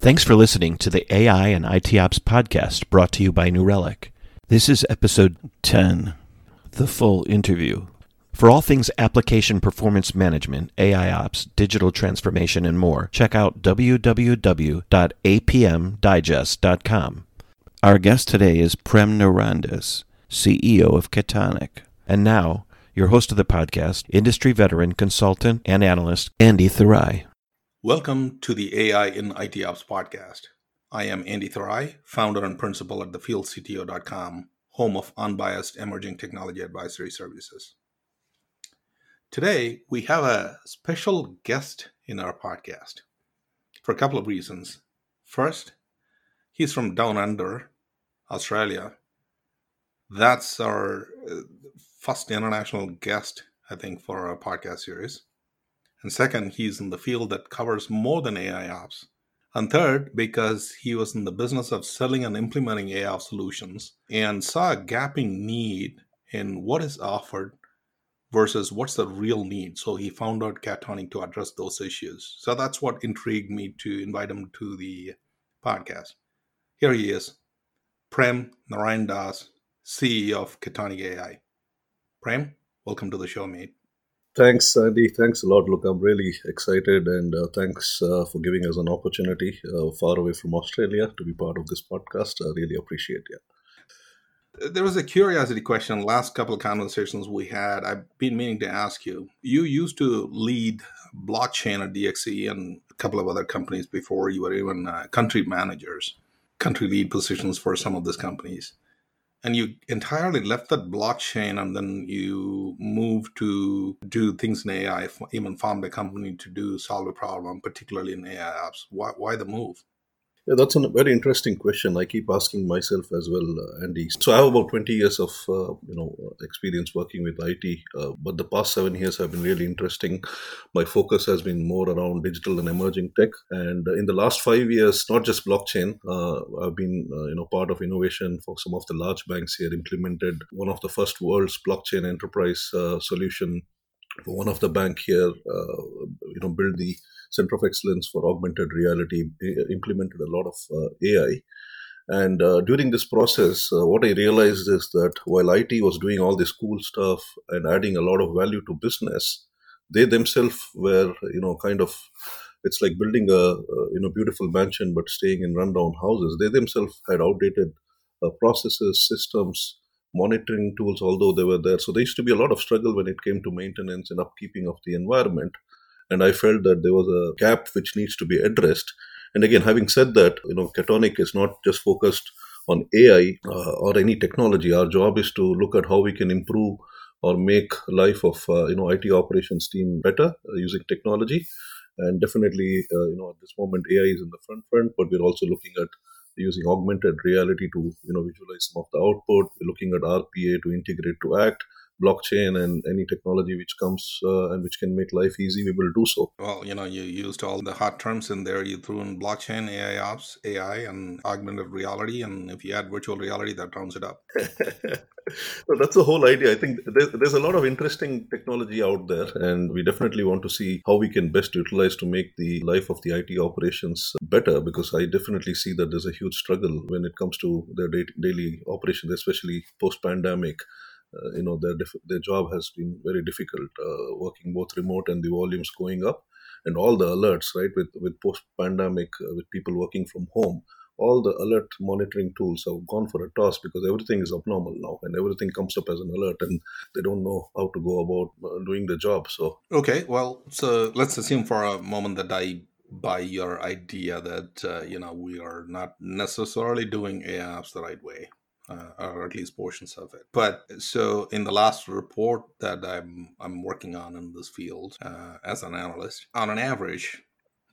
Thanks for listening to the AI and IT Ops podcast brought to you by New Relic. This is episode 10, the full interview. For all things application performance management, AI ops, digital transformation, and more, check out www.apmdigest.com. Our guest today is Prem Naraindas, CEO of Katonic. And now, your host of the podcast, industry veteran, consultant, and analyst, Andy Thurai. Welcome to the AI in IT Ops podcast. I am Andy Thurai, founder and principal at thefieldcto.com, home of unbiased emerging technology advisory services. Today, we have a special guest in our podcast for a couple of reasons. First, he's from down under, Australia. That's our uh, first international guest, I think, for our podcast series. And second, he's in the field that covers more than AI ops. And third, because he was in the business of selling and implementing AI solutions and saw a gapping need in what is offered versus what's the real need. So he found out Katonic to address those issues. So that's what intrigued me to invite him to the podcast. Here he is, Prem Naraindas, CEO of Katonic AI. Prem, welcome to the show, mate. Thanks, Andy. Thanks a lot. Look, I'm really excited and uh, thanks uh, for giving us an opportunity uh, far away from Australia to be part of this podcast. I really appreciate it. There was a curiosity question. Last couple of conversations we had, I've been meaning to ask you. You used to lead blockchain at DXC and a couple of other companies before you were even uh, country managers, country lead positions for some of these companies and you entirely left that blockchain and then you move to do things in AI, even formed a company to do solve a problem, particularly in AI apps. Why, why the move? Yeah, that's a very interesting question. I keep asking myself as well, uh, Andy. So I have about 20 years of uh, you know experience working with IT, uh, but the past seven years have been really interesting. My focus has been more around digital and emerging tech, and in the last five years, not just blockchain. Uh, I've been uh, you know part of innovation for some of the large banks here. Implemented one of the first world's blockchain enterprise uh, solution one of the bank here. you know, build the Center of Excellence for Augmented Reality implemented a lot of uh, AI. And uh, during this process, uh, what I realized is that while IT was doing all this cool stuff and adding a lot of value to business, they themselves were, you know, kind of, it's like building a, a you know beautiful mansion but staying in rundown houses. They themselves had outdated uh, processes, systems, monitoring tools, although they were there. So there used to be a lot of struggle when it came to maintenance and upkeeping of the environment and I felt that there was a gap which needs to be addressed. And again, having said that, you know, Katonic is not just focused on AI uh, or any technology. Our job is to look at how we can improve or make life of uh, you know IT operations team better uh, using technology. And definitely, uh, you know, at this moment, AI is in the front front, but we're also looking at using augmented reality to you know visualize some of the output. We're looking at RPA to integrate to Act blockchain and any technology which comes uh, and which can make life easy, we will do so. Well, you know, you used all the hot terms in there. You threw in blockchain, AI ops, AI, and augmented reality. And if you add virtual reality, that rounds it up. well, that's the whole idea. I think there's, there's a lot of interesting technology out there, and we definitely want to see how we can best utilize to make the life of the IT operations better. Because I definitely see that there's a huge struggle when it comes to their daily operations, especially post pandemic uh, you know their their job has been very difficult uh, working both remote and the volumes going up and all the alerts right with with post pandemic uh, with people working from home all the alert monitoring tools have gone for a toss because everything is abnormal now and everything comes up as an alert and they don't know how to go about uh, doing the job so okay well so let's assume for a moment that i buy your idea that uh, you know we are not necessarily doing apps the right way uh, or at least portions of it. But so in the last report that I'm I'm working on in this field uh, as an analyst, on an average,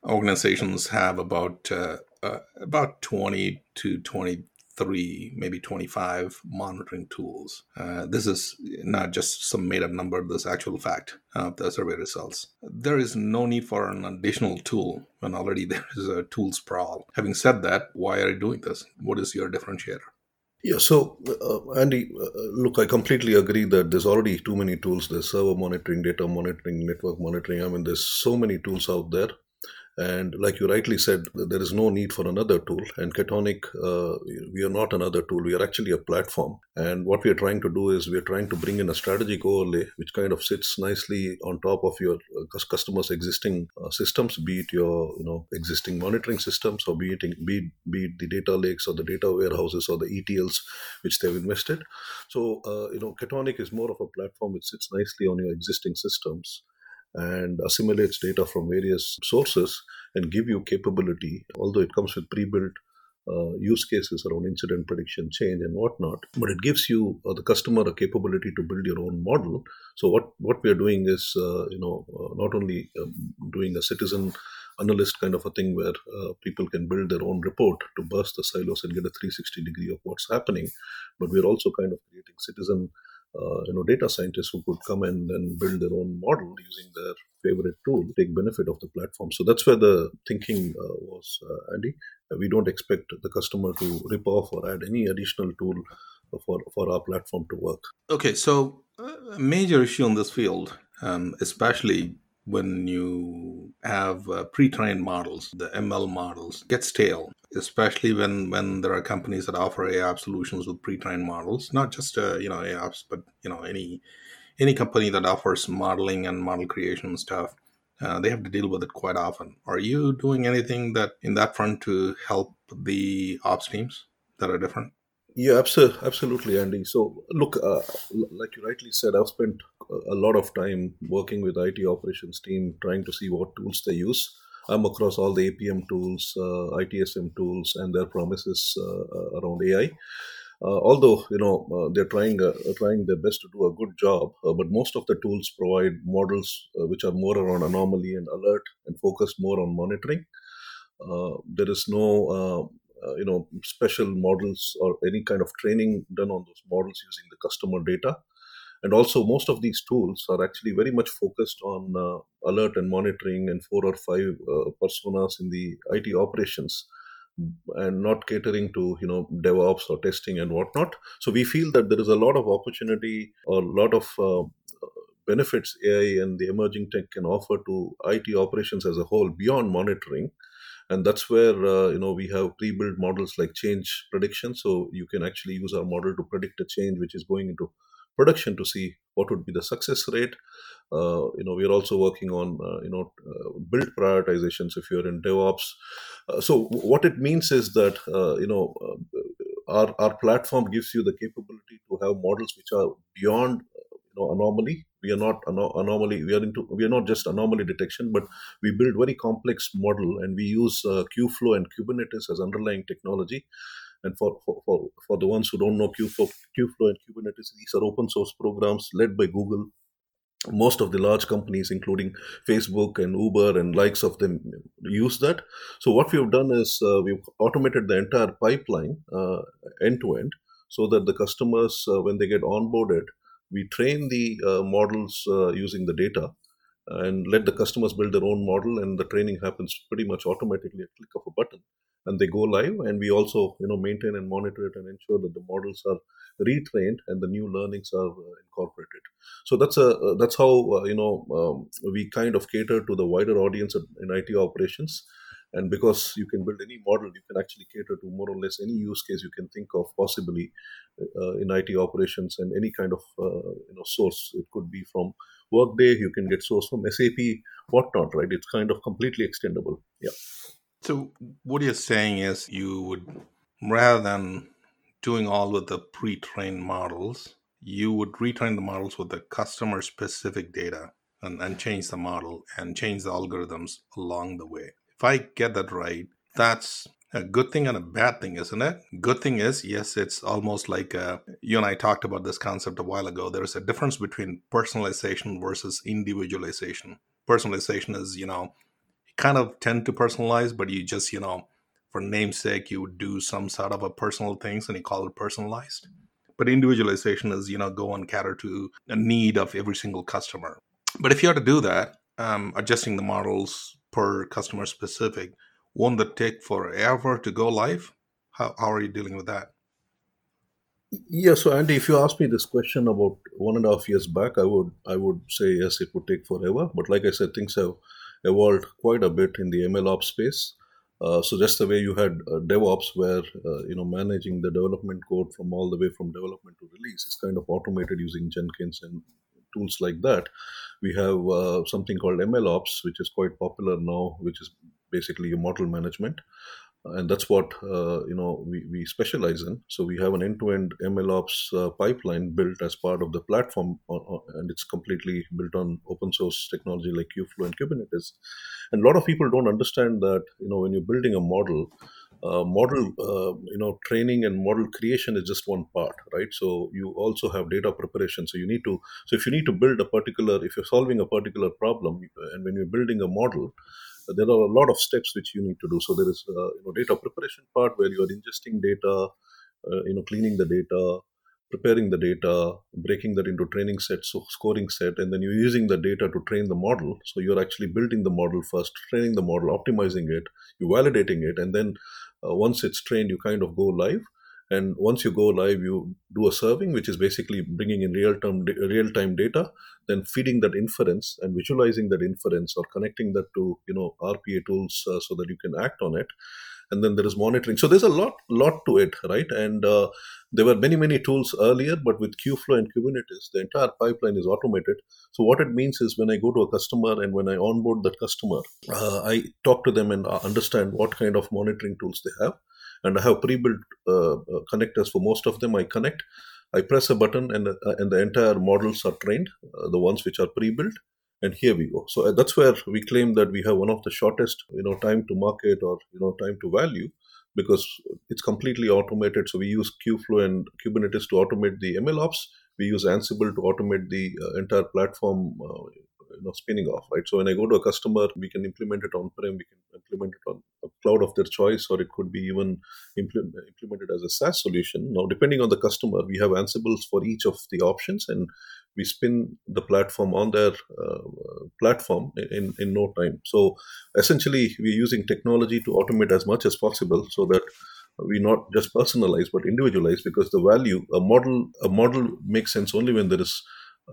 organizations have about uh, uh about 20 to 23, maybe 25 monitoring tools. Uh, this is not just some made up number, this actual fact of the survey results. There is no need for an additional tool when already there is a tool sprawl. Having said that, why are you doing this? What is your differentiator? Yeah, so uh, Andy, uh, look, I completely agree that there's already too many tools. There's server monitoring, data monitoring, network monitoring. I mean, there's so many tools out there. And like you rightly said, there is no need for another tool. And Katonic, uh, we are not another tool. We are actually a platform. And what we are trying to do is we are trying to bring in a strategic overlay, which kind of sits nicely on top of your uh, customers' existing uh, systems, be it your you know existing monitoring systems, or be it, be be it the data lakes or the data warehouses or the ETLs which they've invested. So uh, you know, Katonic is more of a platform which sits nicely on your existing systems and assimilates data from various sources and give you capability, although it comes with pre-built uh, use cases around incident prediction, change, and whatnot. But it gives you uh, the customer a capability to build your own model. So what what we are doing is, uh, you know, uh, not only um, doing a citizen analyst kind of a thing where uh, people can build their own report to burst the silos and get a 360 degree of what's happening, but we're also kind of creating citizen uh, you know data scientists who could come and then build their own model using their favorite tool take benefit of the platform. So that's where the thinking uh, was uh, andy. We don't expect the customer to rip off or add any additional tool for for our platform to work. Okay so a major issue in this field um, especially when you have uh, pre-trained models, the ML models get stale, especially when when there are companies that offer AI solutions with pre-trained models, not just uh, you know AI but you know any any company that offers modeling and model creation stuff. Uh, they have to deal with it quite often. Are you doing anything that in that front to help the ops teams that are different? Yeah, absolutely, Andy. So, look, uh, like you rightly said, I've spent a lot of time working with IT operations team, trying to see what tools they use. I'm across all the APM tools, uh, ITSM tools, and their promises uh, uh around AI. Uh, although you know uh, they're trying trying their best to do a good job, but most of the tools provide models which are more around anomaly and alert and focus more on monitoring. there is no uh, you know special models or any kind of training done on those models using the customer data and also most of these tools are actually very much focused on uh, alert and monitoring and four or five uh, personas in the IT operations and not catering to you know DevOps or testing and whatnot. So we feel that there is a lot of opportunity or a lot of uh, benefits AI and the emerging tech can offer to IT operations as a whole beyond monitoring and that's where uh, you know we have pre-built models like change prediction so you can actually use our model to predict a change which is going into production to see what would be the success rate uh, you know we're also working on uh, you know uh, build prioritizations if you're in devops uh, so what it means is that uh, you know our, our platform gives you the capability to have models which are beyond you know, anomaly. We are not anomaly. We are into. We are not just anomaly detection, but we build very complex model, and we use uh, Kubeflow and Kubernetes as underlying technology. And for, for, for, for the ones who don't know Kubeflow, Kubeflow and Kubernetes, these are open source programs led by Google most of the large companies including facebook and uber and likes of them use that so what we've done is uh, we've automated the entire pipeline uh, end to end so that the customers uh, when they get onboarded we train the uh, models uh, using the data and let the customers build their own model and the training happens pretty much automatically at click of a button and they go live. And we also you know maintain and monitor it and ensure that the models are retrained and the new learnings are uh, incorporated. So that's a that's how uh, you know um, we kind of cater to the wider audience in IT operations. And because you can build any model you can actually cater to more or less any use case you can think of possibly in IT operations and any kind of uh, you know source it could be from. Workday you can get source from SAP whatnot right? It's kind of completely extendable yeah. So what you're saying is you would rather than doing all with the pre-trained models you would retrain the models with the customer specific data and, and change the model and change the algorithms along the way. If I get that right, that's a good thing and a bad thing, isn't it? Good thing is, yes, it's almost like uh, you and I talked about this concept a while ago. There is a difference between personalization versus individualization. Personalization is, you know, you kind of tend to personalize, but you just, you know, for namesake, you do some sort of a personal things and you call it personalized. But individualization is, you know, go and cater to a need of every single customer. But if you are to do that, um, adjusting the models per customer specific, won't that take forever to go live? How, how are you dealing with that? Yeah, so Andy, if you asked me this question about one and a half years back, I would I would say yes, it would take forever. But like I said, things have evolved quite a bit in the MLOps space. Uh, so just the way you had uh, DevOps, where uh, you know managing the development code from all the way from development to release is kind of automated using Jenkins and tools like that. We have uh, something called MLOps, which is quite popular now, which is basically a model management. And that's what uh, you know we, we specialize in. So we have an end-to-end mlops uh, pipeline built as part of the platform uh, uh, and it's completely built on open source technology like kubeflow and kubernetes. And a lot of people don't understand that you know when you're building a model uh, model you know training and model creation is just one part right? So you also have data preparation. So you need to so if you need to build a particular if you're solving a particular problem and when you're building a model there are a lot of steps which you need to do. So there is uh, you know data preparation part where you are ingesting data, uh, you know cleaning the data, preparing the data, breaking that into training sets, so scoring set, and then you're using the data to train the model. So you're actually building the model first, training the model, optimizing it, you're validating it, and then uh, once it's trained, you kind of go live. And once you go live, you do a serving, which is basically bringing in real time real time data, then feeding that inference and visualizing that inference or connecting that to you know RPA tools uh, so that you can act on it. And then there is monitoring. So there's a lot lot to it, right? And uh, there were many many tools earlier, but with Kubeflow and Kubernetes, the entire pipeline is automated. So what it means is when I go to a customer and when I onboard that customer, uh, I talk to them and uh, understand what kind of monitoring tools they have and I have pre-built uh, uh, connectors for most of them. I connect, I press a button, and uh, and the entire models are trained, uh, the ones which are pre-built, and here we go. So that's where we claim that we have one of the shortest, you know, time to market or you know time to value because it's completely automated. So we use Kubeflow and Kubernetes to automate the MLOps. We use Ansible to automate the entire platform you know spinning off right? So when i go to a customer we can implement it on prem we can implement it on a cloud of their choice or it could be even implement, implemented as a saas solution. Now depending on the customer we have ansibles for each of the options and we spin the platform on their uh, platform in, in no time. So essentially we're using technology to automate as much as possible so that we not just personalize but individualize because the value a model a model makes sense only when there is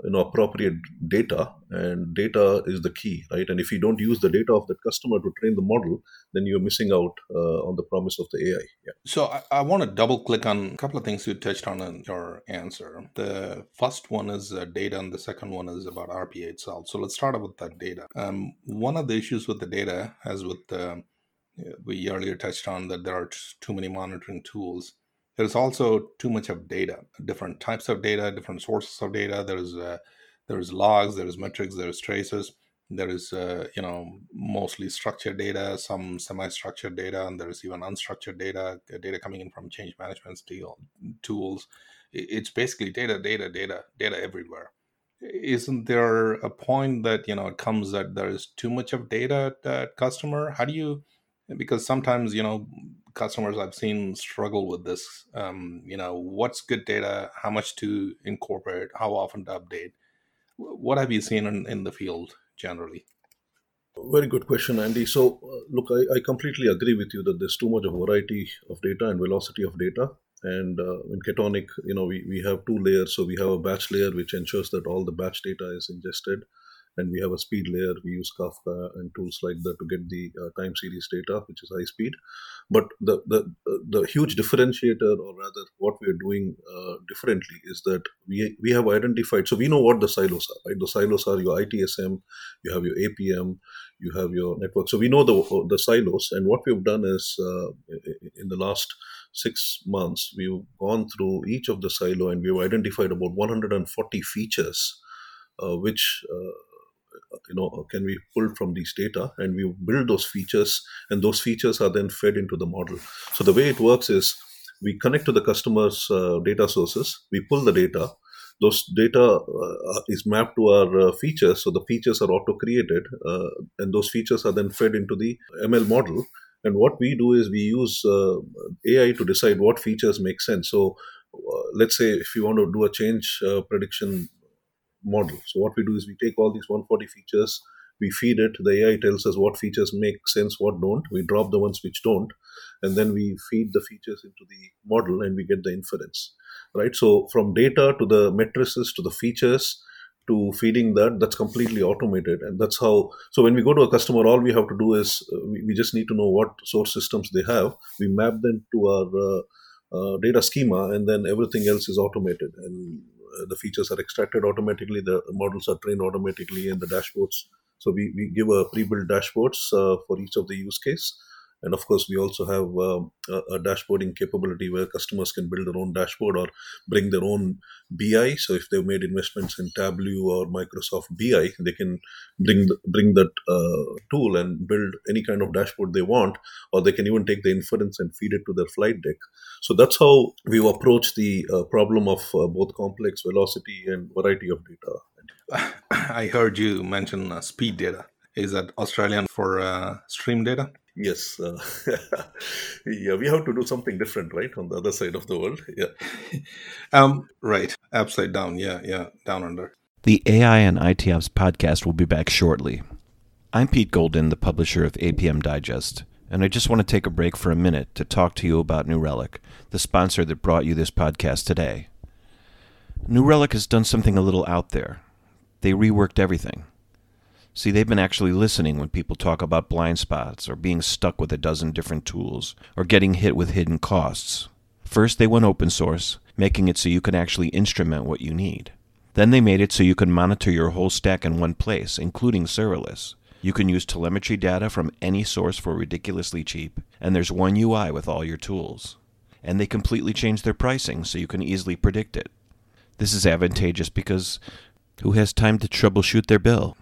you know appropriate data and data is the key right? And if you don't use the data of the customer to train the model then you're missing out uh, on the promise of the ai yeah. so I, I, want to double click on a couple of things you touched on in your answer. The first one is uh, data and the second one is about rpa itself. So let's start with that data. Um, one of the issues with the data as with the we earlier touched on that there are too many monitoring tools there's also too much of data different types of data different sources of data. There's uh, there's logs there's metrics there's traces. There is uh, you know mostly structured data some semi-structured data and there's even unstructured data uh, data coming in from change management steel, tools. It's basically data data data data everywhere. Isn't there a point that you know it comes that there's too much of data that customer? How do you because sometimes you know customers I've seen struggle with this. Um, you know, what's good data, how much to incorporate, how often to update. What have you seen in, in the field generally? Very good question, Andy. So, uh, look, I, I, completely agree with you that there's too much of variety of data and velocity of data. And uh, in Katonic, you know, we, we have two layers. So we have a batch layer which ensures that all the batch data is ingested and we have a speed layer. We use Kafka and tools like that to get the uh, time series data, which is high speed. But the the the huge differentiator, or rather, what we are doing uh, differently, is that we we have identified. So we know what the silos are. Right, the silos are your ITSM, you have your APM, you have your network. So we know the the silos, and what we've done is uh, in the last six months, we've gone through each of the silo and we've identified about 140 features, uh, which uh, you know can we pull from these data and we build those features and those features are then fed into the model. So the way it works is we connect to the customer's uh, data sources we pull the data those data uh, is mapped to our uh, features so the features are auto created uh, and those features are then fed into the ml model. And what we do is we use uh, ai to decide what features make sense. So uh, let's say if you want to do a change prediction model. So what we do is we take all these 140 features, we feed it. The AI tells us what features make sense, what don't. We drop the ones which don't, and then we feed the features into the model, and we get the inference. Right. So from data to the matrices to the features to feeding that that's completely automated and that's how so when we go to a customer all we have to do is uh, we, we, just need to know what source systems they have we map them to our uh, uh, data schema and then everything else is automated and the features are extracted automatically the models are trained automatically and the dashboards. So we, we give a pre-built dashboards uh, for each of the use case and of course, we also have um, a, a, dashboarding capability where customers can build their own dashboard or bring their own BI. So if they've made investments in Tableau or Microsoft BI, they can bring bring that uh, tool and build any kind of dashboard they want, or they can even take the inference and feed it to their flight deck. So that's how we've approached the uh, problem of uh, both complex velocity and variety of data. I heard you mention uh, speed data. Is that Australian for uh, stream data? Yes, uh, yeah, we have to do something different, right, on the other side of the world. Yeah, um, right, upside down. Yeah, yeah, down under. The AI and IT Ops podcast will be back shortly. I'm Pete Goldin, the publisher of APM Digest, and I just want to take a break for a minute to talk to you about New Relic, the sponsor that brought you this podcast today. New Relic has done something a little out there. They reworked everything. See, they've been actually listening when people talk about blind spots or being stuck with a dozen different tools or getting hit with hidden costs. First, they went open source, making it so you can actually instrument what you need. Then they made it so you can monitor your whole stack in one place, including serverless. You can use telemetry data from any source for ridiculously cheap, and there's one UI with all your tools. And they completely changed their pricing so you can easily predict it. This is advantageous because who has time to troubleshoot their bill?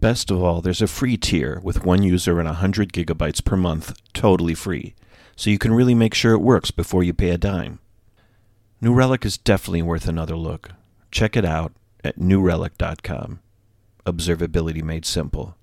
Best of all, there's a free tier with one user and 100 gigabytes per month, totally free, so you can really make sure it works before you pay a dime. New Relic is definitely worth another look. Check it out at newrelic.com. Observability made simple.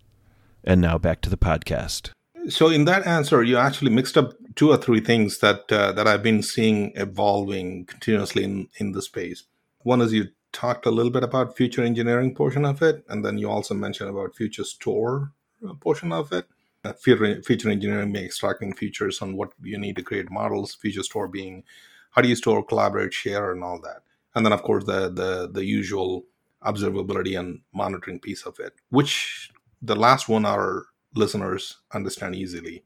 And now back to the podcast. So, in that answer, you actually mixed up two or three things that uh, that I've been seeing evolving continuously in in the space. One is you talked a little bit about feature engineering portion of it, and then you also mentioned about feature store uh, portion of it. Uh, feature, engineering being extracting features on what you need to create models. Feature store being how do you store, collaborate, share, and all that. And then of course the the the usual observability and monitoring piece of it, which the last one our listeners understand easily.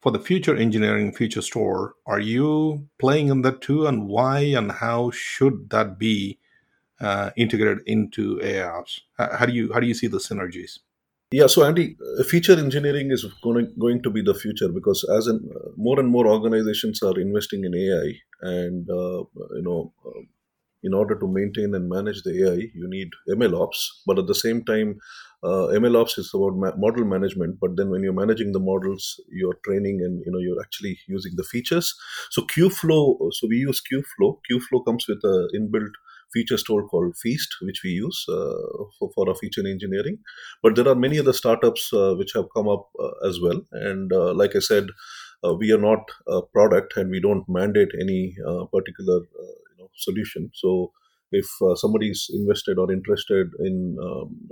For the feature engineering feature store, are you playing in that too, and why and how should that be uh, integrated into AI AIOps? How do you how do you see the synergies? Yeah, so Andy, uh, feature engineering is going going to be the future because as in uh, more and more organizations are investing in AI, and uh, you know, uh, in order to maintain and manage the AI, you need MLOps. But at the same time, uh, MLOps is about ma- model management. But then when you're managing the models, you're training and you know you're actually using the features. So Kubeflow, so we use Kubeflow. Kubeflow comes with a inbuilt feature store called Feast, which we use uh, for, for our feature engineering. But there are many other startups uh, which have come up uh, as well. And uh, like I said, uh, we are not a product and we don't mandate any particular you know, solution. So if somebody is invested or interested in um,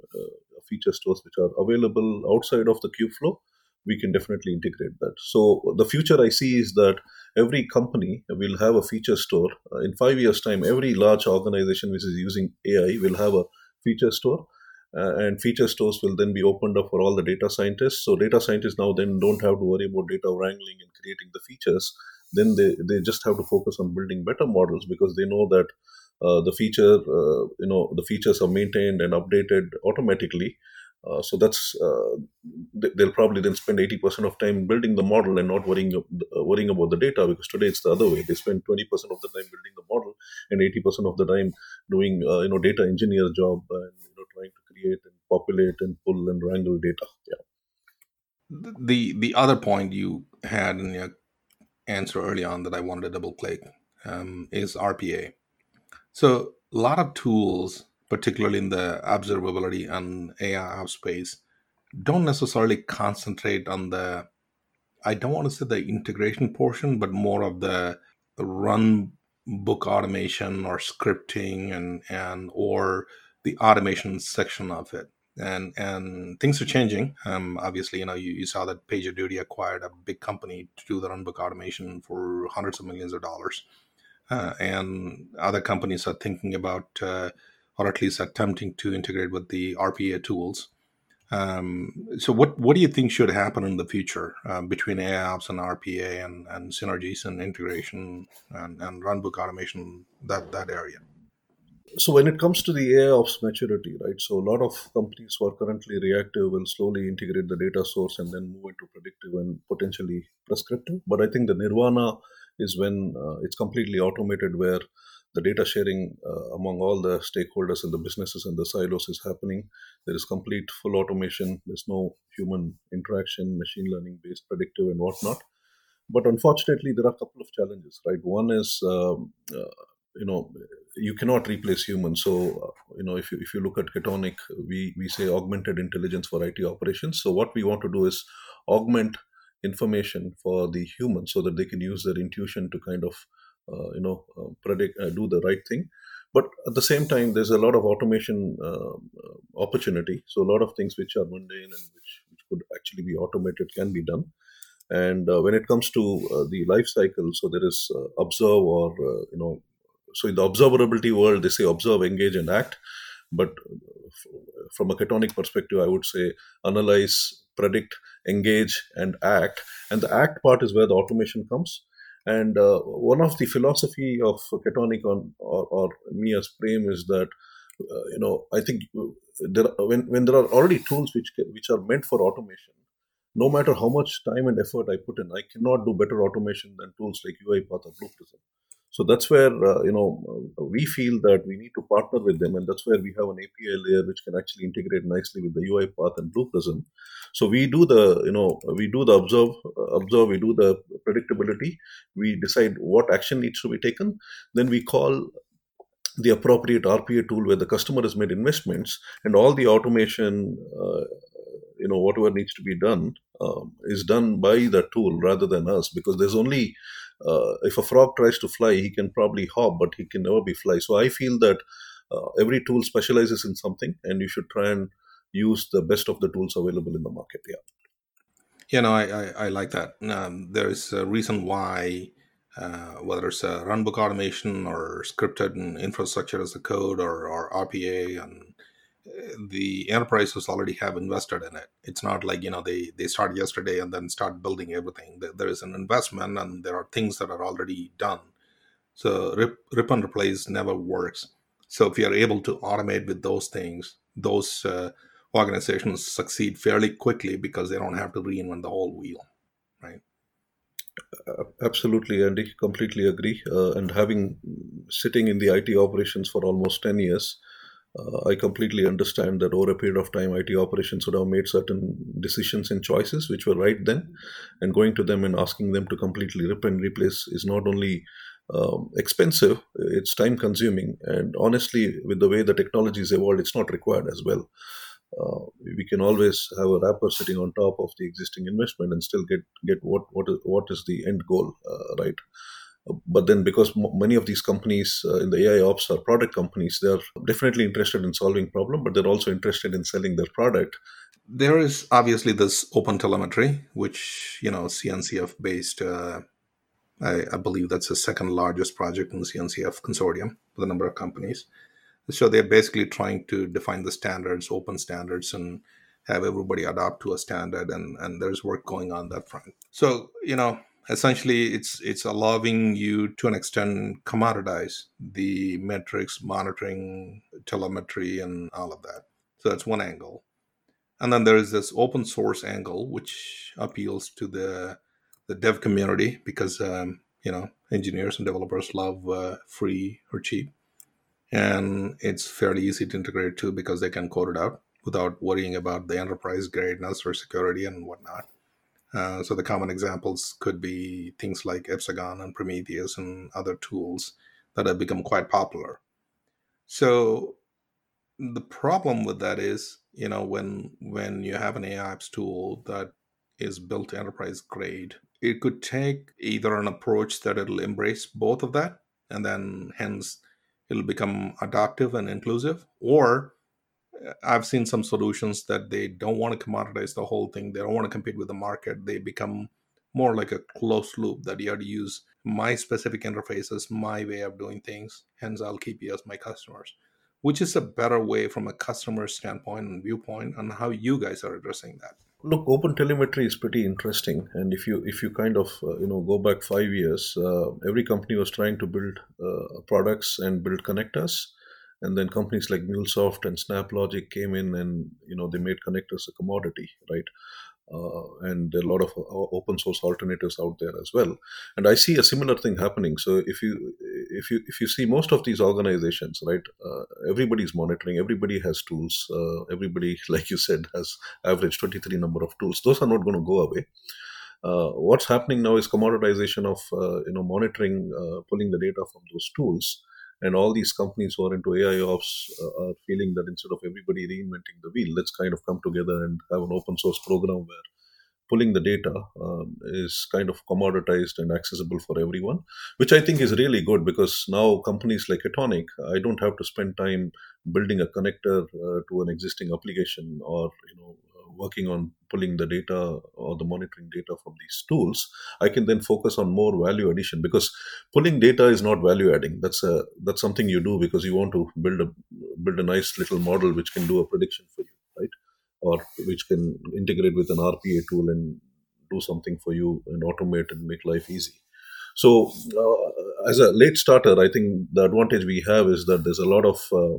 feature stores which are available outside of the Kubeflow, we can definitely integrate that. So the future I see is that every company will have a feature store. Uh, in five years' time, every large organization which is using AI will have a feature store. Uh, and feature stores will then be opened up for all the data scientists. So data scientists now then don't have to worry about data wrangling and creating the features. Then they, they just have to focus on building better models because they know that uh, the feature, uh, you know, the features are maintained and updated automatically. Uh, so that's uh, they'll probably then spend 80% of time building the model and not worrying uh, worrying about the data because today it's the other way. They spend 20% of the time building the model and 80% of the time doing uh, you know data engineer job and you know trying to create and populate and pull and wrangle data. Yeah. The the other point you had in your answer early on that I wanted to double click um, is RPA so a lot of tools particularly in the observability and AI space, don't necessarily concentrate on the, I don't want to say the integration portion, but more of the run book automation or scripting and, and or the automation section of it. And and things are changing. Um, obviously, you know, you, you saw that PagerDuty acquired a big company to do the runbook automation for hundreds of millions of dollars. Uh, and other companies are thinking about uh, or at least attempting to integrate with the RPA tools. Um, so, what what do you think should happen in the future uh, between AIOps and RPA and, and synergies and integration and, and runbook automation that that area? So when it comes to the AI ops maturity, right? So a lot of companies who are currently reactive will slowly integrate the data source and then move into predictive and potentially prescriptive. But I think the nirvana is when uh, it's completely automated, where the data sharing uh, among all the stakeholders and the businesses and the silos is happening. There is complete full automation. There's no human interaction, machine learning based predictive and whatnot. But unfortunately, there are a couple of challenges, right? One is um, uh, you know you cannot replace humans so uh, you know if you if you look at Katonic we we say augmented intelligence for it operations so what we want to do is augment information for the human so that they can use their intuition to kind of you know uh, predict uh, do the right thing but at the same time there's a lot of automation uh, uh, opportunity so a lot of things which are mundane and which, which could actually be automated can be done and when it comes to the life cycle so there is observe or you know so in the observability world, they say observe, engage, and act. But from a Katonic perspective, I would say analyze, predict, engage, and act. And the act part is where the automation comes. And uh, one of the philosophy of Katonic on or, or me is that uh, you know I think there are, when when there are already tools which which are meant for automation, no matter how much time and effort I put in, I cannot do better automation than tools like UiPath or Blue Prism. So that's where uh, you know we feel that we need to partner with them, and that's where we have an API layer which can actually integrate nicely with the UiPath and Blue Prism. So we do the you know we do the observe uh, observe we do the predictability. We decide what action needs to be taken. Then we call the appropriate RPA tool where the customer has made investments and all the automation, uh, you know, whatever needs to be done um, is done by the tool rather than us because there's only uh, if a frog tries to fly, he can probably hop, but he can never be fly. So I feel that uh, every tool specializes in something, and you should try and use the best of the tools available in the market. Yeah. You know, I, I, I like that. Um, there is a reason why, uh, whether it's a runbook automation or scripted infrastructure as a code or, or RPA and the enterprises already have invested in it. It's not like you know they they start yesterday and then start building everything. There is an investment and there are things that are already done. So rip, rip and replace never works. So if you are able to automate with those things, those uh, organizations succeed fairly quickly because they don't have to reinvent the whole wheel, right? Absolutely, Andy. Completely agree. Uh, and having sitting in the IT operations for almost ten years uh, I completely understand that over a period of time, IT operations would have made certain decisions and choices which were right then, and going to them and asking them to completely rip and replace is not only um, expensive, it's time consuming, and honestly, with the way the technology is evolved, it's not required as well. Uh, we can always have a wrapper sitting on top of the existing investment and still get get what what is what is the end goal, uh, right? But then because m- many of these companies uh, in the ai ops are product companies they're definitely interested in solving problem but they're also interested in selling their product. There is obviously this open telemetry which you know cncf based uh, I, I, believe that's the second largest project in the cncf consortium with a number of companies. So they're basically trying to define the standards open standards and have everybody adopt to a standard and and there's work going on that front. So you know essentially it's it's allowing you to an extent commoditize the metrics monitoring telemetry and all of that. So that's one angle. And then there is this open source angle which appeals to the the dev community because um, you know engineers and developers love uh, free or cheap. And it's fairly easy to integrate too because they can code it out without worrying about the enterprise gradeness or security and whatnot uh, so the common examples could be things like Epsagon and Prometheus and other tools that have become quite popular. So the problem with that is, you know, when when you have an AI AIOps tool that is built enterprise grade, it could take either an approach that it'll embrace both of that, and then hence it'll become adaptive and inclusive, or I've seen some solutions that they don't want to commoditize the whole thing. They don't want to compete with the market. They become more like a closed loop that you have to use my specific interfaces, my way of doing things. Hence, I'll keep you as my customers. which is a better way from a customer standpoint and viewpoint on how you guys are addressing that look open telemetry is pretty interesting and if you if you kind of uh, you know go back five years uh, every company was trying to build uh, products and build connectors and then companies like MuleSoft and SnapLogic came in and you know they made connectors a commodity, right? Uh, and a lot of uh, open source alternatives out there as well. And I see a similar thing happening. So if you if you if you see most of these organizations, right, uh, everybody's monitoring, everybody has tools, uh, everybody, like you said, has average 23 number of tools. Those are not going to go away. Uh, what's happening now is commoditization of uh, you know monitoring, pulling the data from those tools and all these companies who are into AI ops uh, are feeling that instead of everybody reinventing the wheel, let's kind of come together and have an open source program where pulling the data um, is kind of commoditized and accessible for everyone, which I think is really good because now companies like Katonic, I don't have to spend time building a connector uh, to an existing application or you know working on pulling the data or the monitoring data from these tools, I can then focus on more value addition because pulling data is not value adding. That's a that's something you do because you want to build a build a nice little model which can do a prediction for you, right? Or which can integrate with an RPA tool and do something for you and automate and make life easy. So, uh, as a late starter, I think the advantage we have is that there's a lot of uh,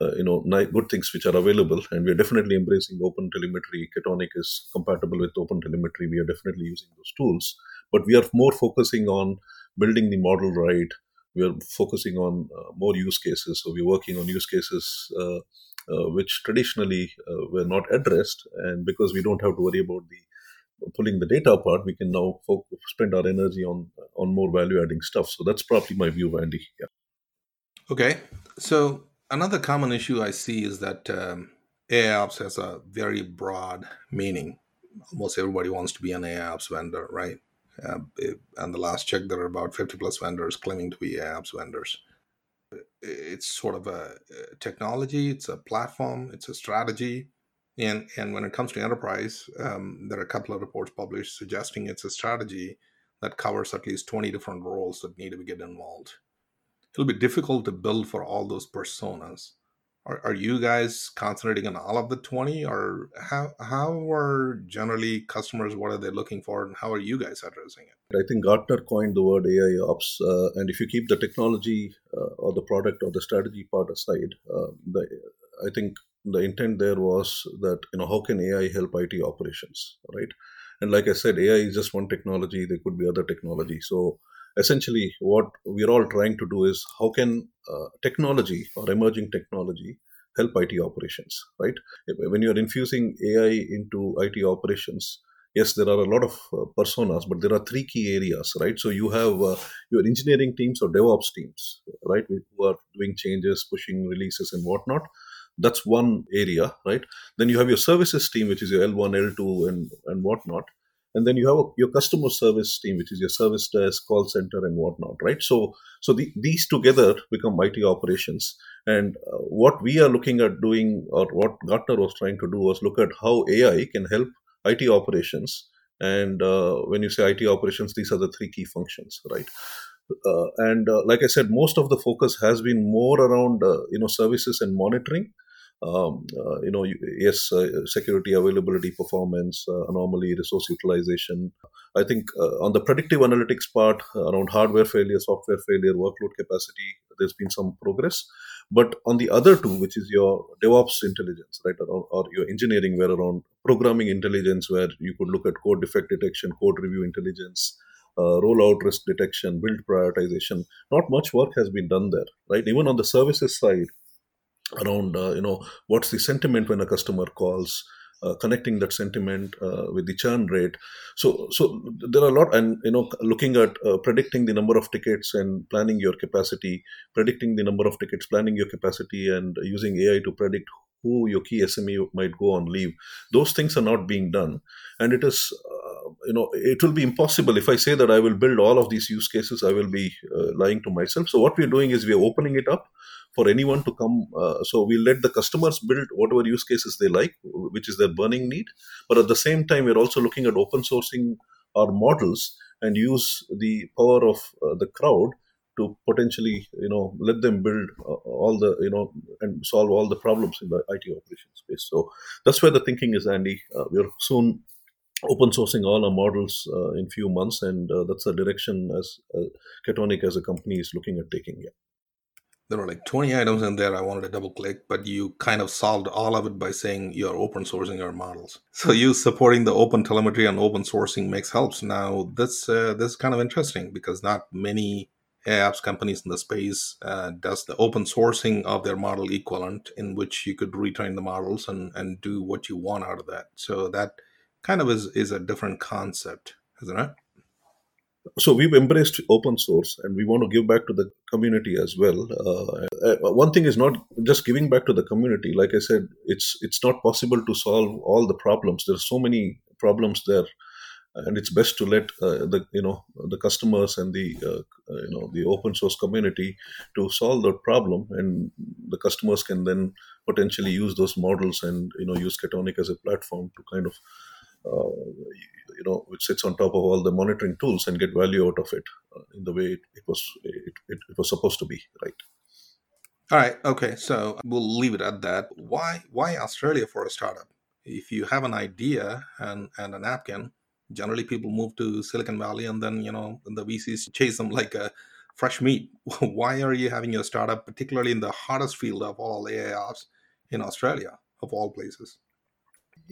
uh, you know good things which are available and we are definitely embracing open telemetry. Katonic is compatible with open telemetry. We are definitely using those tools. But we are more focusing on building the model right. We are focusing on uh, more use cases. So we're working on use cases uh, uh which traditionally uh, were not addressed. And because we don't have to worry about the pulling the data apart we can now spend our energy on on more value adding stuff. So that's probably my view andy. Yeah. Okay. So another common issue I see is that um, AIOps has a very broad meaning. Almost everybody wants to be an AIOps vendor, right? Uh, it, and the last check, there are about 50 plus vendors claiming to be AIOps vendors. It's sort of a, technology, it's a platform, it's a strategy. And, and when it comes to enterprise, um, there are a couple of reports published suggesting it's a strategy that covers at least 20 different roles that need to get involved it'll be difficult to build for all those personas. Are, are you guys concentrating on all of the 20 or how, how are generally customers, what are they looking for and how are you guys addressing it? I think Gartner coined the word AI ops. Uh, and if you keep the technology uh, or the product or the strategy part aside, uh, the, I think the intent there was that, you know, how can AI help IT operations, right? And like I said, AI is just one technology. There could be other technology. So essentially what we're all trying to do is how can uh, technology or emerging technology help IT operations, right? When you're infusing AI into IT operations, yes, there are a lot of uh, personas, but there are three key areas, right? So you have uh, your engineering teams or DevOps teams, right, who are doing changes, pushing releases, and whatnot. That's one area, right? Then you have your services team, which is your L1, L2, and and whatnot and then you have a, your customer service team which is your service desk call center and whatnot right? So so the, these together become it operations. And uh, what we are looking at doing or what gartner was trying to do was look at how ai can help it operations. And uh, when you say it operations these are the three key functions right? Uh, and uh, like i said most of the focus has been more around uh, you know services and monitoring um, uh, you know, yes, uh, security, availability, performance, uh, anomaly, resource utilization. I think uh, on the predictive analytics part around hardware failure, software failure, workload capacity, there's been some progress. But on the other two, which is your DevOps intelligence, right, or, or your engineering, where around programming intelligence, where you could look at code defect detection, code review intelligence, uh, rollout risk detection, build prioritization. Not much work has been done there, right? Even on the services side, around uh, you know what's the sentiment when a customer calls uh, connecting that sentiment uh, with the churn rate. So so there are a lot and you know looking at uh, predicting the number of tickets and planning your capacity predicting the number of tickets planning your capacity and using ai to predict who your key sme might go on leave those things are not being done. And it is uh, you know it will be impossible. If i say that i will build all of these use cases i will be uh, lying to myself. So what we're doing is we're opening it up for anyone to come. Uh, so we let the customers build whatever use cases they like, which is their burning need. But at the same time, we're also looking at open sourcing our models and use the power of uh, the crowd to potentially you know let them build uh, all the you know and solve all the problems in the IT operations space. So that's where the thinking is, Andy. Uh, we're soon open sourcing all our models uh, in few months, and uh, that's the direction as uh, Katonic as a company is looking at taking. Yeah there were like 20 items in there I wanted to double click, but you kind of solved all of it by saying you're open sourcing your models. So you supporting the open telemetry and open sourcing makes helps. Now this uh, this is kind of interesting because not many apps companies in the space uh, does the open sourcing of their model equivalent in which you could retrain the models and, and do what you want out of that. So that kind of is, is a different concept, isn't it? So we've embraced open source and we want to give back to the community as well. Uh, uh, one thing is not just giving back to the community. Like i said it's it's not possible to solve all the problems. There's so many problems there and it's best to let uh, the you know the customers and the uh, uh you know the open source community to solve the problem and the customers can then potentially use those models and you know use Katonic as a platform to kind of uh, you know which sits on top of all the monitoring tools and get value out of it uh, in the way it, it was it, it, it was supposed to be right? All right okay so we'll leave it at that. Why why australia for a startup? If you have an idea and and a napkin generally people move to silicon valley and then you know the vcs chase them like a fresh meat. Why are you having your startup particularly in the hottest field of all AIOps in australia of all places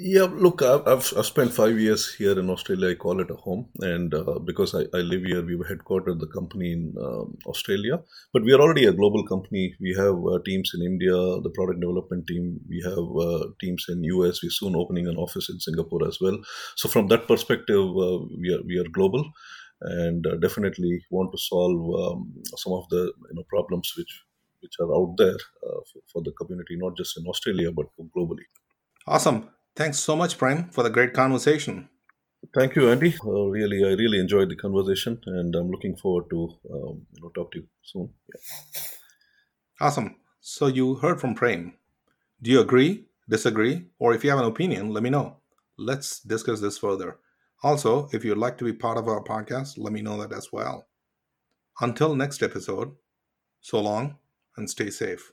yeah, look, I've, I've spent five years here in Australia. I call it a home, and uh, because I, I live here, we were headquartered the company in um, Australia, but we are already a global company. We have uh, teams in India, the product development team. We have uh, teams in US. We're soon opening an office in Singapore as well. So from that perspective, uh, we are we are global, and uh, definitely want to solve um, some of the you know problems which which are out there uh, for, for the community, not just in Australia but globally. Awesome. Thanks so much, Prem, for the great conversation. Thank you, Andy. Uh, really, I really enjoyed the conversation, and I'm looking forward to um, you know talk to you soon. Yeah. Awesome. So you heard from Prem. Do you agree, disagree, or if you have an opinion, let me know. Let's discuss this further. Also, if you'd like to be part of our podcast, let me know that as well. Until next episode, so long and stay safe.